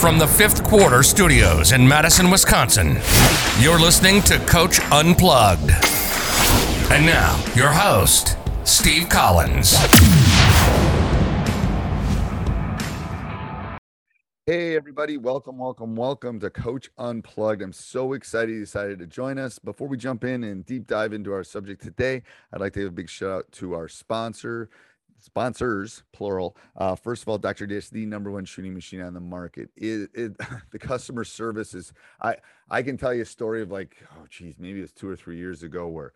From the fifth quarter studios in Madison, Wisconsin, you're listening to Coach Unplugged. And now, your host, Steve Collins. Hey, everybody. Welcome, welcome, welcome to Coach Unplugged. I'm so excited you decided to join us. Before we jump in and deep dive into our subject today, I'd like to give a big shout out to our sponsor, sponsors plural uh, first of all dr dish the number one shooting machine on the market. It, it the customer service is i i can tell you a story of like oh geez maybe it's two or three years ago where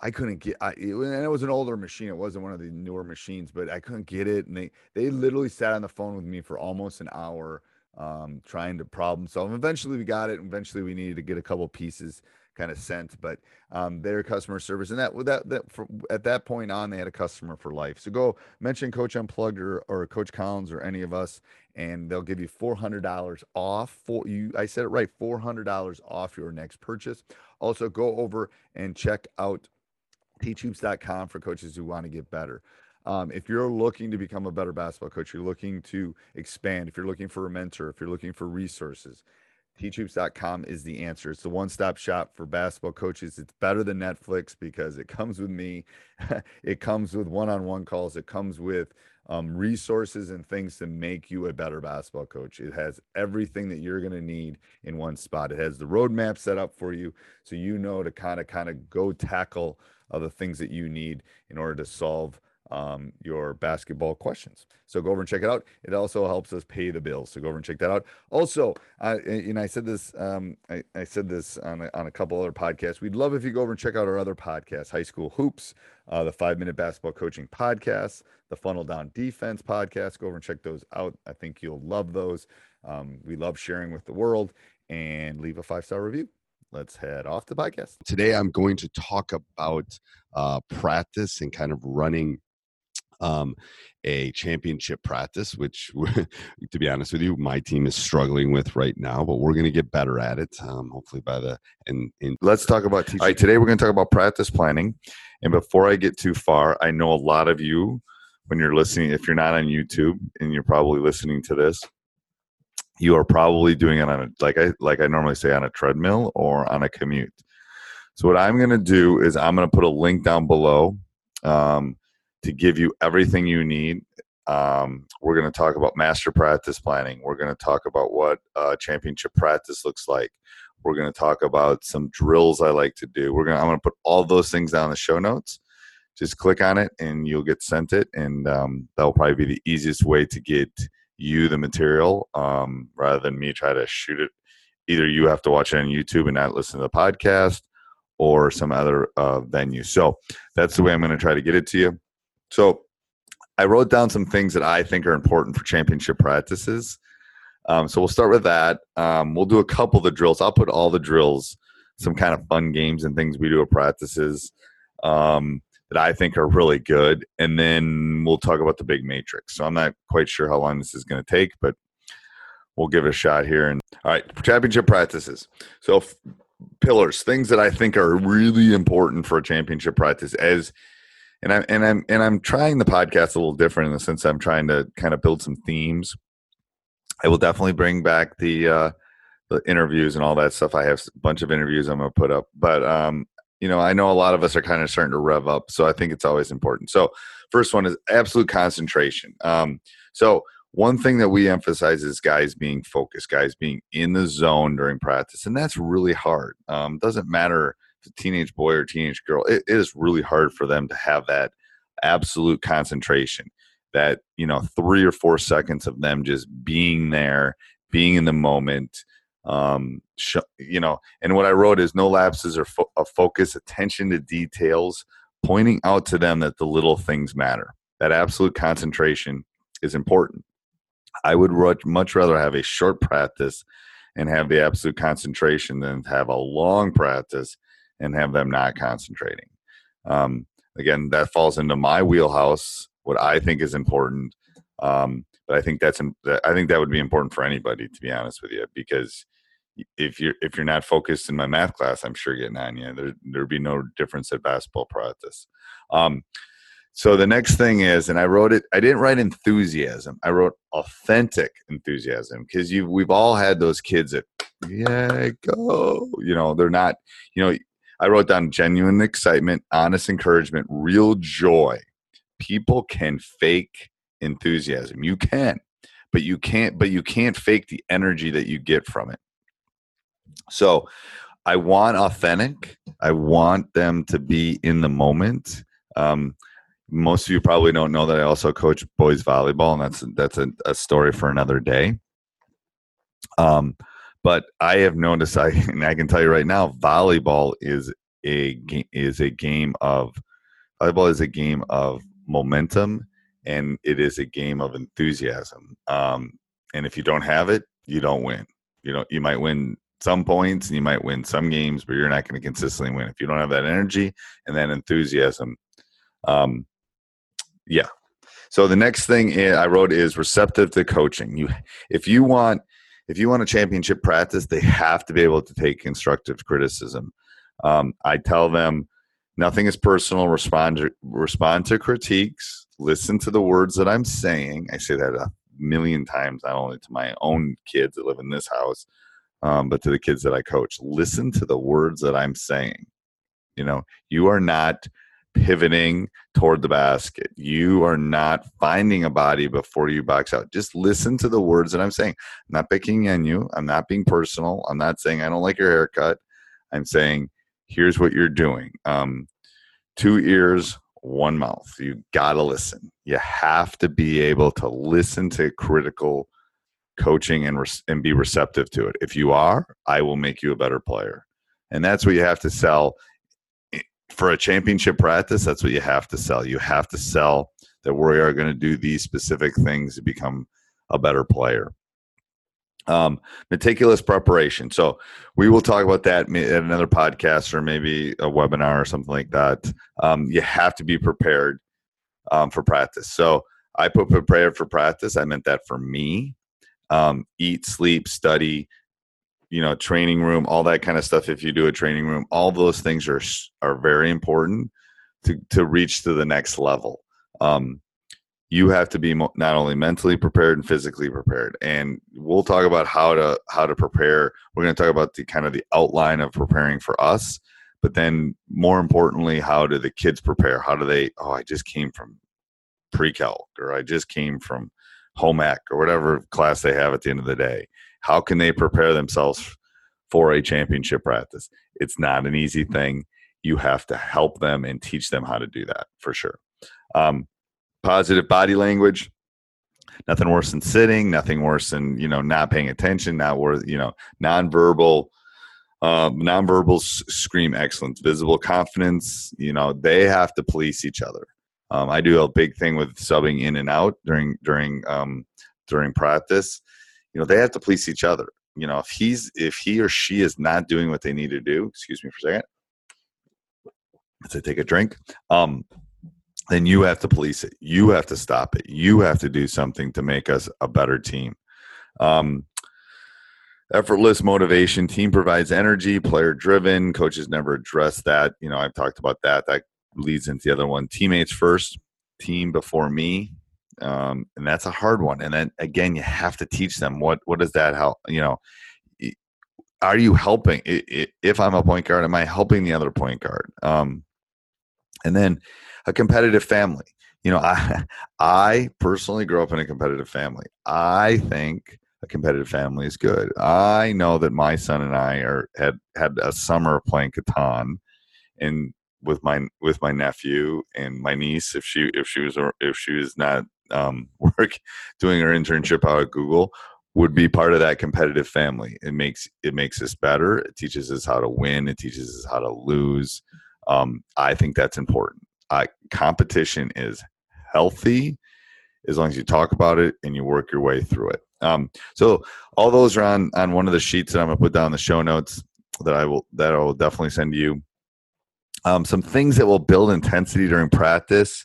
i couldn't get i it, and it was an older machine. It wasn't one of the newer machines but i couldn't get it. And they they literally sat on the phone with me for almost an hour um, trying to problem solve. Eventually we got it. Eventually we needed to get a couple pieces kind of sent, but um, their customer service and that that that for, at that point on they had a customer for life. So go mention Coach Unplugged or, or Coach Collins or any of us, and they'll give you four hundred dollars off. For you, I said it right, four hundred dollars off your next purchase. Also, go over and check out teachhoops.com for coaches who want to get better. Um, if you're looking to become a better basketball coach, you're looking to expand, if you're looking for a mentor, if you're looking for resources, teachhoops.com is the answer. It's the one stop shop for basketball coaches. It's better than Netflix because it comes with me, it comes with one on one calls, it comes with um, resources and things to make you a better basketball coach. It has everything that you're going to need in one spot. It has the roadmap set up for you so you know to kind of kind of go tackle the things that you need in order to solve um, your basketball questions. So go over and check it out. It also helps us pay the bills. So go over and check that out. Also, uh, and I said this, um, I, I, said this on a, on a couple other podcasts. We'd love if you go over and check out our other podcasts: High School Hoops, uh, the Five Minute Basketball Coaching Podcast, the Funnel Down Defense Podcast. Go over and check those out. I think you'll love those. Um, we love sharing with the world. And leave a five star review let's head off the podcast. Today, I'm going to talk about uh, practice and kind of running um, a championship practice, which, to be honest with you, my team is struggling with right now. But we're going to get better at it. Um, hopefully, by the and, and let's talk about teaching. All right, today we're going to talk about practice planning. And before I get too far, I know a lot of you, when you're listening, if you're not on YouTube and you're probably listening to this, you are probably doing it on a like I like I normally say on a treadmill or on a commute. So what I'm going to do is I'm going to put a link down below. Um, to give you everything you need. Um, we're going to talk about master practice planning. We're going to talk about what uh, championship practice looks like. We're going to talk about some drills I like to do. We're going. I'm going to put all those things down in the show notes. Just click on it and you'll get sent it, and um, that will probably be the easiest way to get you the material um, rather than me try to shoot it. Either you have to watch it on YouTube and not listen to the podcast, or some other uh, venue. So that's the way I'm going to try to get it to you. So I wrote down some things that I think are important for championship practices. Um, so we'll start with that. Um, we'll do a couple of the drills. I'll put all the drills, some kind of fun games and things we do at practices um, that I think are really good. And then we'll talk about the big matrix. So I'm not quite sure how long this is going to take, but we'll give it a shot here. And all right, championship practices. So f- pillars, things that I think are really important for a championship practice as – and I'm and I'm and I'm trying the podcast a little different in the sense I'm trying to kind of build some themes. I will definitely bring back the uh, the interviews and all that stuff. I have a bunch of interviews I'm gonna put up, but um, you know, I know a lot of us are kind of starting to rev up, so I think it's always important. So, first one is absolute concentration. Um, so one thing that we emphasize is guys being focused, guys being in the zone during practice, and that's really hard. Um, doesn't matter teenage boy or teenage girl; it, it is really hard for them to have that absolute concentration. That you know, three or four seconds of them just being there, being in the moment. Um, sh- you know, and what I wrote is no lapses or fo- of focus, attention to details, pointing out to them that the little things matter. That absolute concentration is important. I would much rather have a short practice and have the absolute concentration than have a long practice and have them not concentrating. Um, again, that falls into my wheelhouse. What I think is important, um, but I think that's I think that would be important for anybody to be honest with you because if you're if you're not focused in my math class, I'm sure getting on you. There there'd be no difference at basketball practice. Um, so the next thing is, and I wrote it. I didn't write enthusiasm. I wrote authentic enthusiasm because you we've all had those kids that yeah go. You know they're not. You know I wrote down genuine excitement, honest encouragement, real joy. People can fake enthusiasm. You can, but you can't. But you can't fake the energy that you get from it. So I want authentic. I want them to be in the moment. Um, most of you probably don't know that I also coach boys volleyball, and that's that's a, a story for another day. Um, but I have noticed, I and I can tell you right now, volleyball is a is a game of volleyball is a game of momentum, and it is a game of enthusiasm. Um, and if you don't have it, you don't win. You know, you might win some points and you might win some games, but you're not going to consistently win if you don't have that energy and that enthusiasm. Um, yeah. So the next thing I wrote is receptive to coaching. You, if you want, if you want a championship practice, they have to be able to take constructive criticism. Um, I tell them nothing is personal. Respond to, respond to critiques. Listen to the words that I'm saying. I say that a million times, not only to my own kids that live in this house, um, but to the kids that I coach. Listen to the words that I'm saying. You know, you are not pivoting toward the basket. You are not finding a body before you box out. Just listen to the words that I'm saying. I'm not picking on you. I'm not being personal. I'm not saying I don't like your haircut. I'm saying here's what you're doing. Um, two ears, one mouth. You gotta listen. You have to be able to listen to critical coaching and re- and be receptive to it. If you are, I will make you a better player. And that's what you have to sell for a championship practice, that's what you have to sell. You have to sell that we are going to do these specific things to become a better player. Um, meticulous preparation. So we will talk about that at another podcast or maybe a webinar or something like that. Um, you have to be prepared um, for practice. So I put prepared for practice. I meant that for me. Um, eat, sleep, study, you know training room all that kind of stuff if you do a training room all those things are are very important to to reach to the next level. Um, you have to be mo- not only mentally prepared and physically prepared and we'll talk about how to how to prepare. We're going to talk about the kind of the outline of preparing for us but then more importantly how do the kids prepare? How do they oh i just came from pre-calc or i just came from home ec or whatever class they have at the end of the day how can they prepare themselves for a championship practice? It's not an easy thing. You have to help them and teach them how to do that for sure. Um, positive body language. Nothing worse than sitting. Nothing worse than you know not paying attention. Not worth you know nonverbal. Um, nonverbals scream excellence. Visible confidence. You know they have to police each other. Um, I do a big thing with subbing in and out during during um, during practice you know they have to police each other. You know if he's if he or she is not doing what they need to do excuse me for a second i take a drink um then you have to police it. You have to stop it. You have to do something to make us a better team. Um effortless motivation team provides energy player driven coaches never address that. You know i've talked about that. That leads into the other one. Teammates first team before me um, and that's a hard one. And then again, you have to teach them what what does that help? You know, are you helping? If I'm a point guard, am I helping the other point guard? Um, and then a competitive family. you know, I I personally grew up in a competitive family. I think a competitive family is good. I know that my son and I are had had a summer playing Catan, and with my with my nephew and my niece, if she if she was if she was not um, work doing her internship out at Google, would be part of that competitive family. It makes it makes us better. It teaches us how to win. It teaches us how to lose. Um, I think that's important. Uh, competition is healthy as long as you talk about it and you work your way through it. Um, so all those are on on one of the sheets that I'm gonna put down the show notes that I will that I will definitely send you. Um, some things that will build intensity during practice.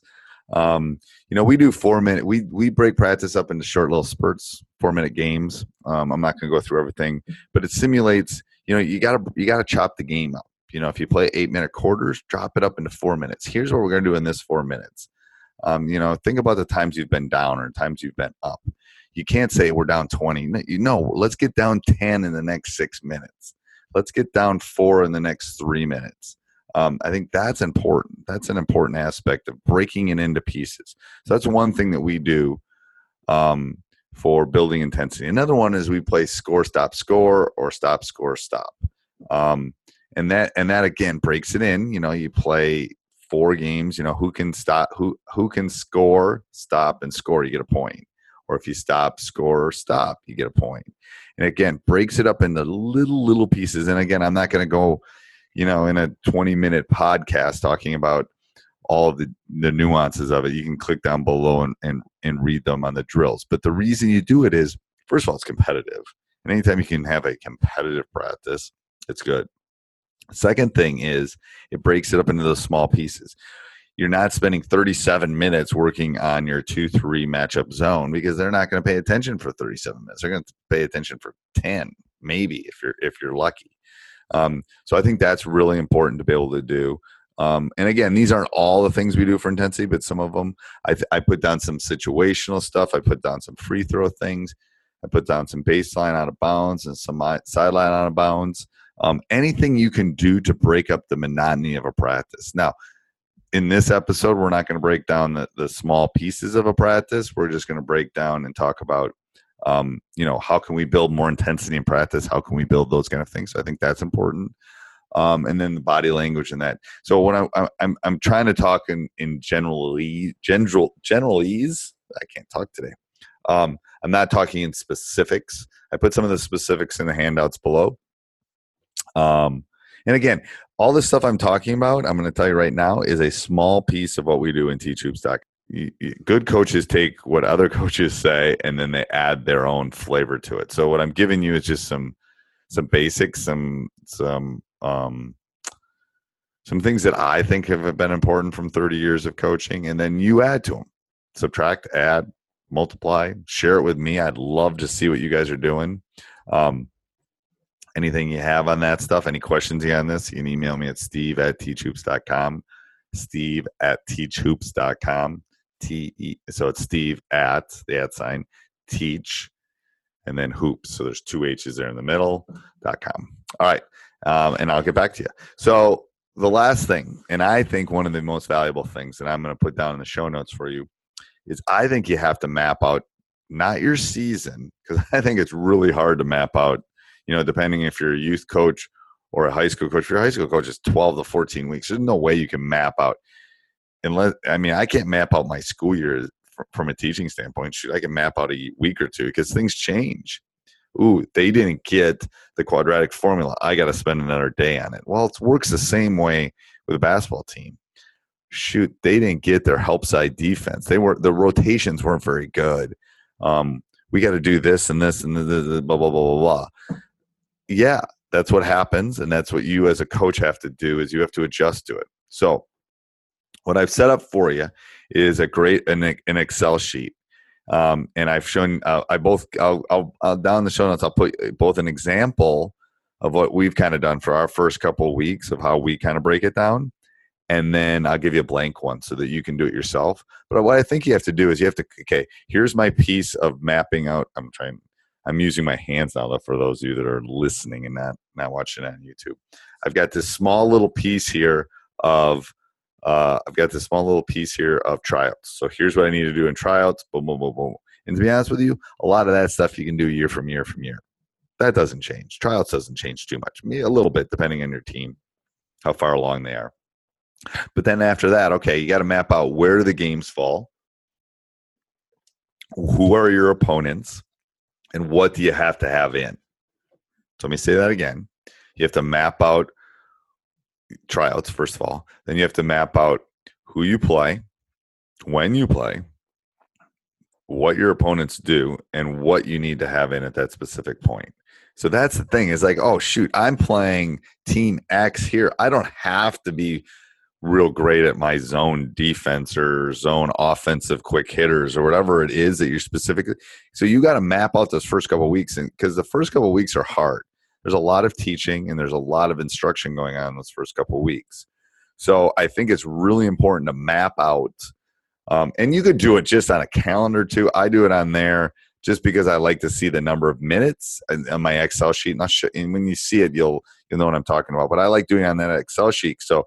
Um, you know, we do four minute. We we break practice up into short little spurts, four minute games. Um, I'm not going to go through everything, but it simulates. You know, you gotta you gotta chop the game up. You know, if you play eight minute quarters, drop it up into four minutes. Here's what we're going to do in this four minutes. Um, you know, think about the times you've been down or times you've been up. You can't say we're down 20. You know, let's get down 10 in the next six minutes. Let's get down four in the next three minutes. Um, I think that's important. That's an important aspect of breaking it into pieces. So that's one thing that we do um, for building intensity. Another one is we play score, stop, score, or stop, score, stop. Um, and that and that again breaks it in. You know, you play four games. You know, who can stop, who who can score, stop, and score. You get a point. Or if you stop, score, or stop, you get a point. And again, breaks it up into little little pieces. And again, I'm not going to go you know, in a 20 minute podcast talking about all the, the nuances of it. You can click down below and, and, and read them on the drills. But the reason you do it is, first of all, it's competitive. And anytime you can have a competitive practice, it's good. Second thing is it breaks it up into those small pieces. You're not spending 37 minutes working on your 2 3 matchup zone because they're not going to pay attention for 37 minutes. They're going to pay attention for 10, maybe if you're if you're lucky. Um, so I think that's really important to be able to do. Um, and again, these aren't all the things we do for intensity, but some of them. I, th- I put down some situational stuff. I put down some free throw things. I put down some baseline out of bounds and some sideline out of bounds. Um, anything you can do to break up the monotony of a practice. Now, in this episode, we're not going to break down the, the small pieces of a practice. We're just going to break down and talk about um, you know, how can we build more intensity in practice? How can we build those kind of things? So I think that's important. Um, and then the body language and that. So when I, I'm I'm trying to talk in in generally general generalese. I can't talk today. Um, I'm not talking in specifics. I put some of the specifics in the handouts below. Um, and again, all the stuff I'm talking about, I'm going to tell you right now, is a small piece of what we do in teachhoops.com good coaches take what other coaches say and then they add their own flavor to it. So what I'm giving you is just some some basics, some some um, some things that I think have been important from 30 years of coaching, and then you add to them, subtract, add, multiply, share it with me. I'd love to see what you guys are doing. Um, anything you have on that stuff, any questions you on this, you can email me at steve at teachhoops.com. Steve at teachhoops.com. T E. So it's Steve at the at sign teach and then hoops. So there's two H's there in the middle. dot com. All right. Um, and I'll get back to you. So the last thing, and I think one of the most valuable things that I'm going to put down in the show notes for you is I think you have to map out not your season because I think it's really hard to map out. You know, depending if you're a youth coach or a high school coach. If you're a high school coach, it's 12 to 14 weeks. There's no way you can map out unless I mean I can't map out my school year from a teaching standpoint. Shoot, I can map out a week or two because things change. Ooh, they didn't get the quadratic formula. I got to spend another day on it. Well, it works the same way with a basketball team. Shoot, they didn't get their help side defense. They were the rotations weren't very good. Um, we got to do this and this and the, the, the blah blah blah blah blah. Yeah, that's what happens, and that's what you as a coach have to do. Is you have to adjust to it. So what I've set up for you is a great an, an Excel sheet. Um, and I've shown uh, I both I'll, I'll, I'll, down the show notes I'll put both an example of what we've kind of done for our first couple of weeks of how we kind of break it down, and then I'll give you a blank one so that you can do it yourself. But what I think you have to do is you have to okay. Here's my piece of mapping out. I'm trying. I'm using my hands now though for those of you that are listening and not not watching on YouTube. I've got this small little piece here of uh, I've got this small little piece here of tryouts. So here's what I need to do in tryouts. Boom, boom, boom, boom. And to be honest with you, a lot of that stuff you can do year from year from year. That doesn't change. Tryouts doesn't change too much. Me a little bit, depending on your team, how far along they are. But then after that, okay, you got to map out where do the games fall, who are your opponents, and what do you have to have in. So let me say that again. You have to map out tryouts first of all. Then you have to map out who you play, when you play, what your opponents do, and what you need to have in at that specific point. So that's the thing is like, oh shoot, I'm playing team X here. I don't have to be real great at my zone defense or zone offensive quick hitters or whatever it is that you're specifically. So you got to map out those first couple weeks, and because the first couple weeks are hard. There's a lot of teaching and there's a lot of instruction going on in those first couple weeks. So I think it's really important to map out, um, and you could do it just on a calendar too. I do it on there just because I like to see the number of minutes on my Excel sheet. And, and when you see it, you'll you'll know what I'm talking about. But I like doing on that Excel sheet. So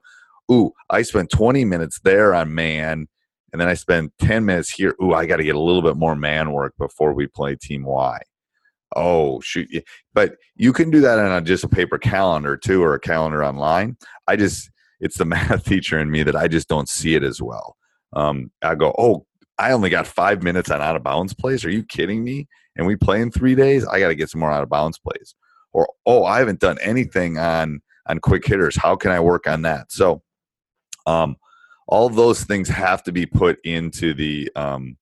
ooh, I spent 20 minutes there on man, and then I spend 10 minutes here. Ooh, I got to get a little bit more man work before we play team Y. Oh, shoot. But you can do that on a, just a paper calendar too, or a calendar online. I just, it's the math teacher in me that I just don't see it as well. Um, I go, oh, I only got five minutes on out of bounds plays. Are you kidding me? And we play in three days. I got to get some more out of bounds plays. Or oh, I haven't done anything on on quick hitters. How can I work on that? So um, all those things have to be put into the um,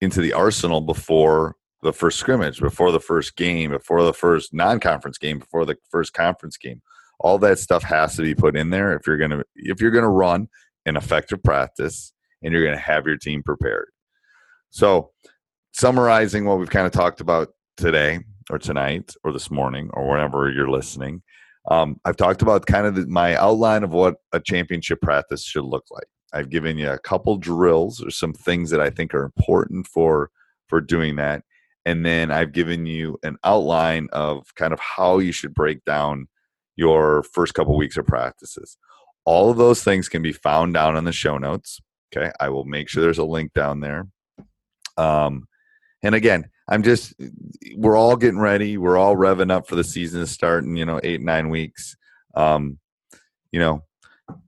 into the arsenal before the first scrimmage, before the first game, before the first non-conference game, before the first conference game. All that stuff has to be put in there if you're gonna if you're gonna run an effective practice and you're gonna have your team prepared. So, summarizing what we've kind of talked about today or tonight or this morning or whenever you're listening um, I've talked about kind of the, my outline of what a championship practice should look like. I've given you a couple drills or some things that I think are important for for doing that, and then I've given you an outline of kind of how you should break down your first couple weeks of practices. All of those things can be found down in the show notes. Okay, I will make sure there's a link down there. Um, and again, I'm just we're all getting ready. We're all revving up for the season to start in, you know, eight, nine weeks. Um, you know,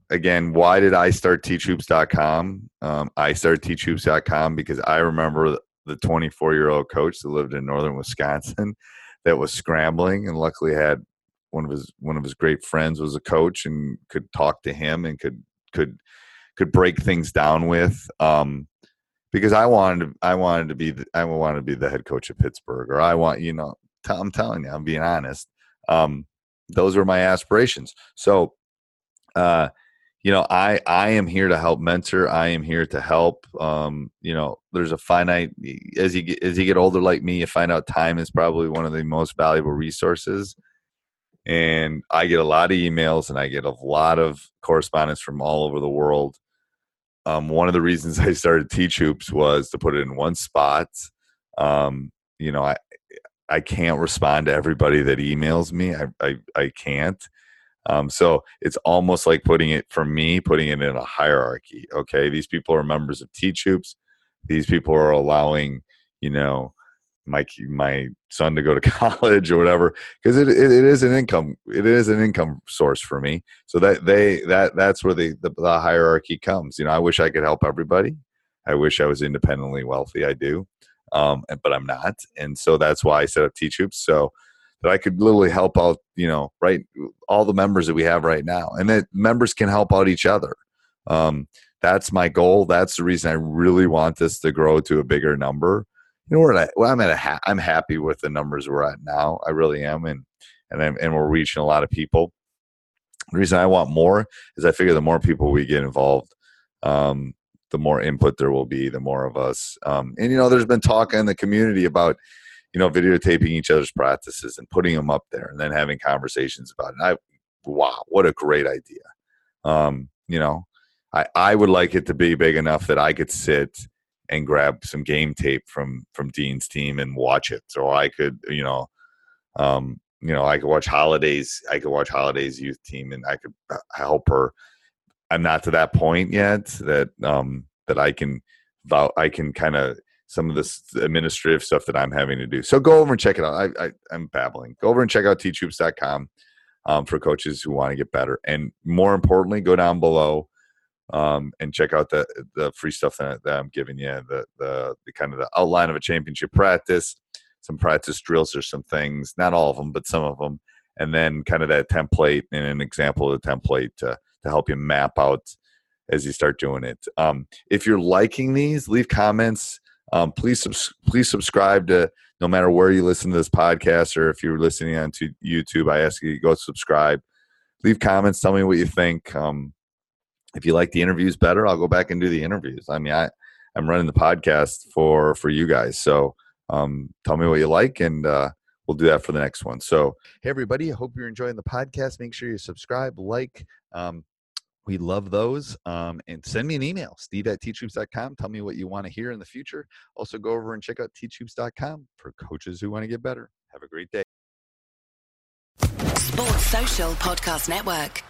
again, why did I start teachhoops.com? Um, I started teachhoops.com because I remember the 24 year old coach that lived in northern Wisconsin that was scrambling and luckily had one of his one of his great friends was a coach and could talk to him and could could could break things down with. Um, because I wanted to, I wanted to be the, I wanted to be the head coach of Pittsburgh or I want you know I'm telling you I'm being honest um, those were my aspirations so uh, you know I I am here to help mentor I am here to help um, you know there's a finite as you get as you get older like me you find out time is probably one of the most valuable resources and I get a lot of emails and I get a lot of correspondence from all over the world um, one of the reasons I started Teach Hoops was to put it in one spot. Um, you know, I I can't respond to everybody that emails me. I I, I can't. Um, so it's almost like putting it for me, putting it in a hierarchy. Okay, these people are members of Teach Hoops. These people are allowing, you know, my my son to go to college or whatever because it, it, it is an income it is an income source for me. So that they that that's where the, the, the hierarchy comes. You know i wish i could help everybody. I wish i was independently wealthy. I do. Um, but i'm not. And so that's why i set up teach hoops so that i could literally help out you know right all the members that we have right now and that members can help out each other um, that's my goal that's the reason i really want this to grow to a bigger number you know I, well, I'm at a ha- I'm happy with the numbers we're at now. I really am, and and I'm, and we're reaching a lot of people. The reason I want more is I figure the more people we get involved, um, the more input there will be, the more of us. Um, and you know, there's been talk in the community about you know videotaping each other's practices and putting them up there, and then having conversations about it. And I wow, what a great idea! Um, you know, I I would like it to be big enough that I could sit and grab some game tape from from Dean's team and watch it. So I could, you know, um, you know, I could watch Holidays. I could watch Holidays youth team, and I could uh, help her I'm not to that point yet that um, that I can I can kind of some of this administrative stuff that I'm having to do. So go over and check it out. I, am babbling. Go over and check out teachhoops.com um, for coaches who want to get better, and more importantly, go down below um, and check out the the free stuff that, that I'm giving you. The, the the kind of the outline of a championship practice, some practice drills or some things. Not all of them, but some of them, and then kind of that template and an example of the template to to help you map out as you start doing it. Um, if you're liking these, leave comments. Um, please subs- please subscribe to no matter where you listen to this podcast or if you're listening on to YouTube. I ask you to go subscribe, leave comments, tell me what you think. Um, if you like the interviews better, I'll go back and do the interviews. I mean, I I'm running the podcast for for you guys, so um, tell me what you like, and uh, we'll do that for the next one. So, hey everybody, I hope you're enjoying the podcast. Make sure you subscribe, like. Um, we love those. Um, and send me an email, steve at teachhoops.com. Tell me what you want to hear in the future. Also, go over and check out teachhoops.com for coaches who want to get better. Have a great day. Sports Social Podcast Network.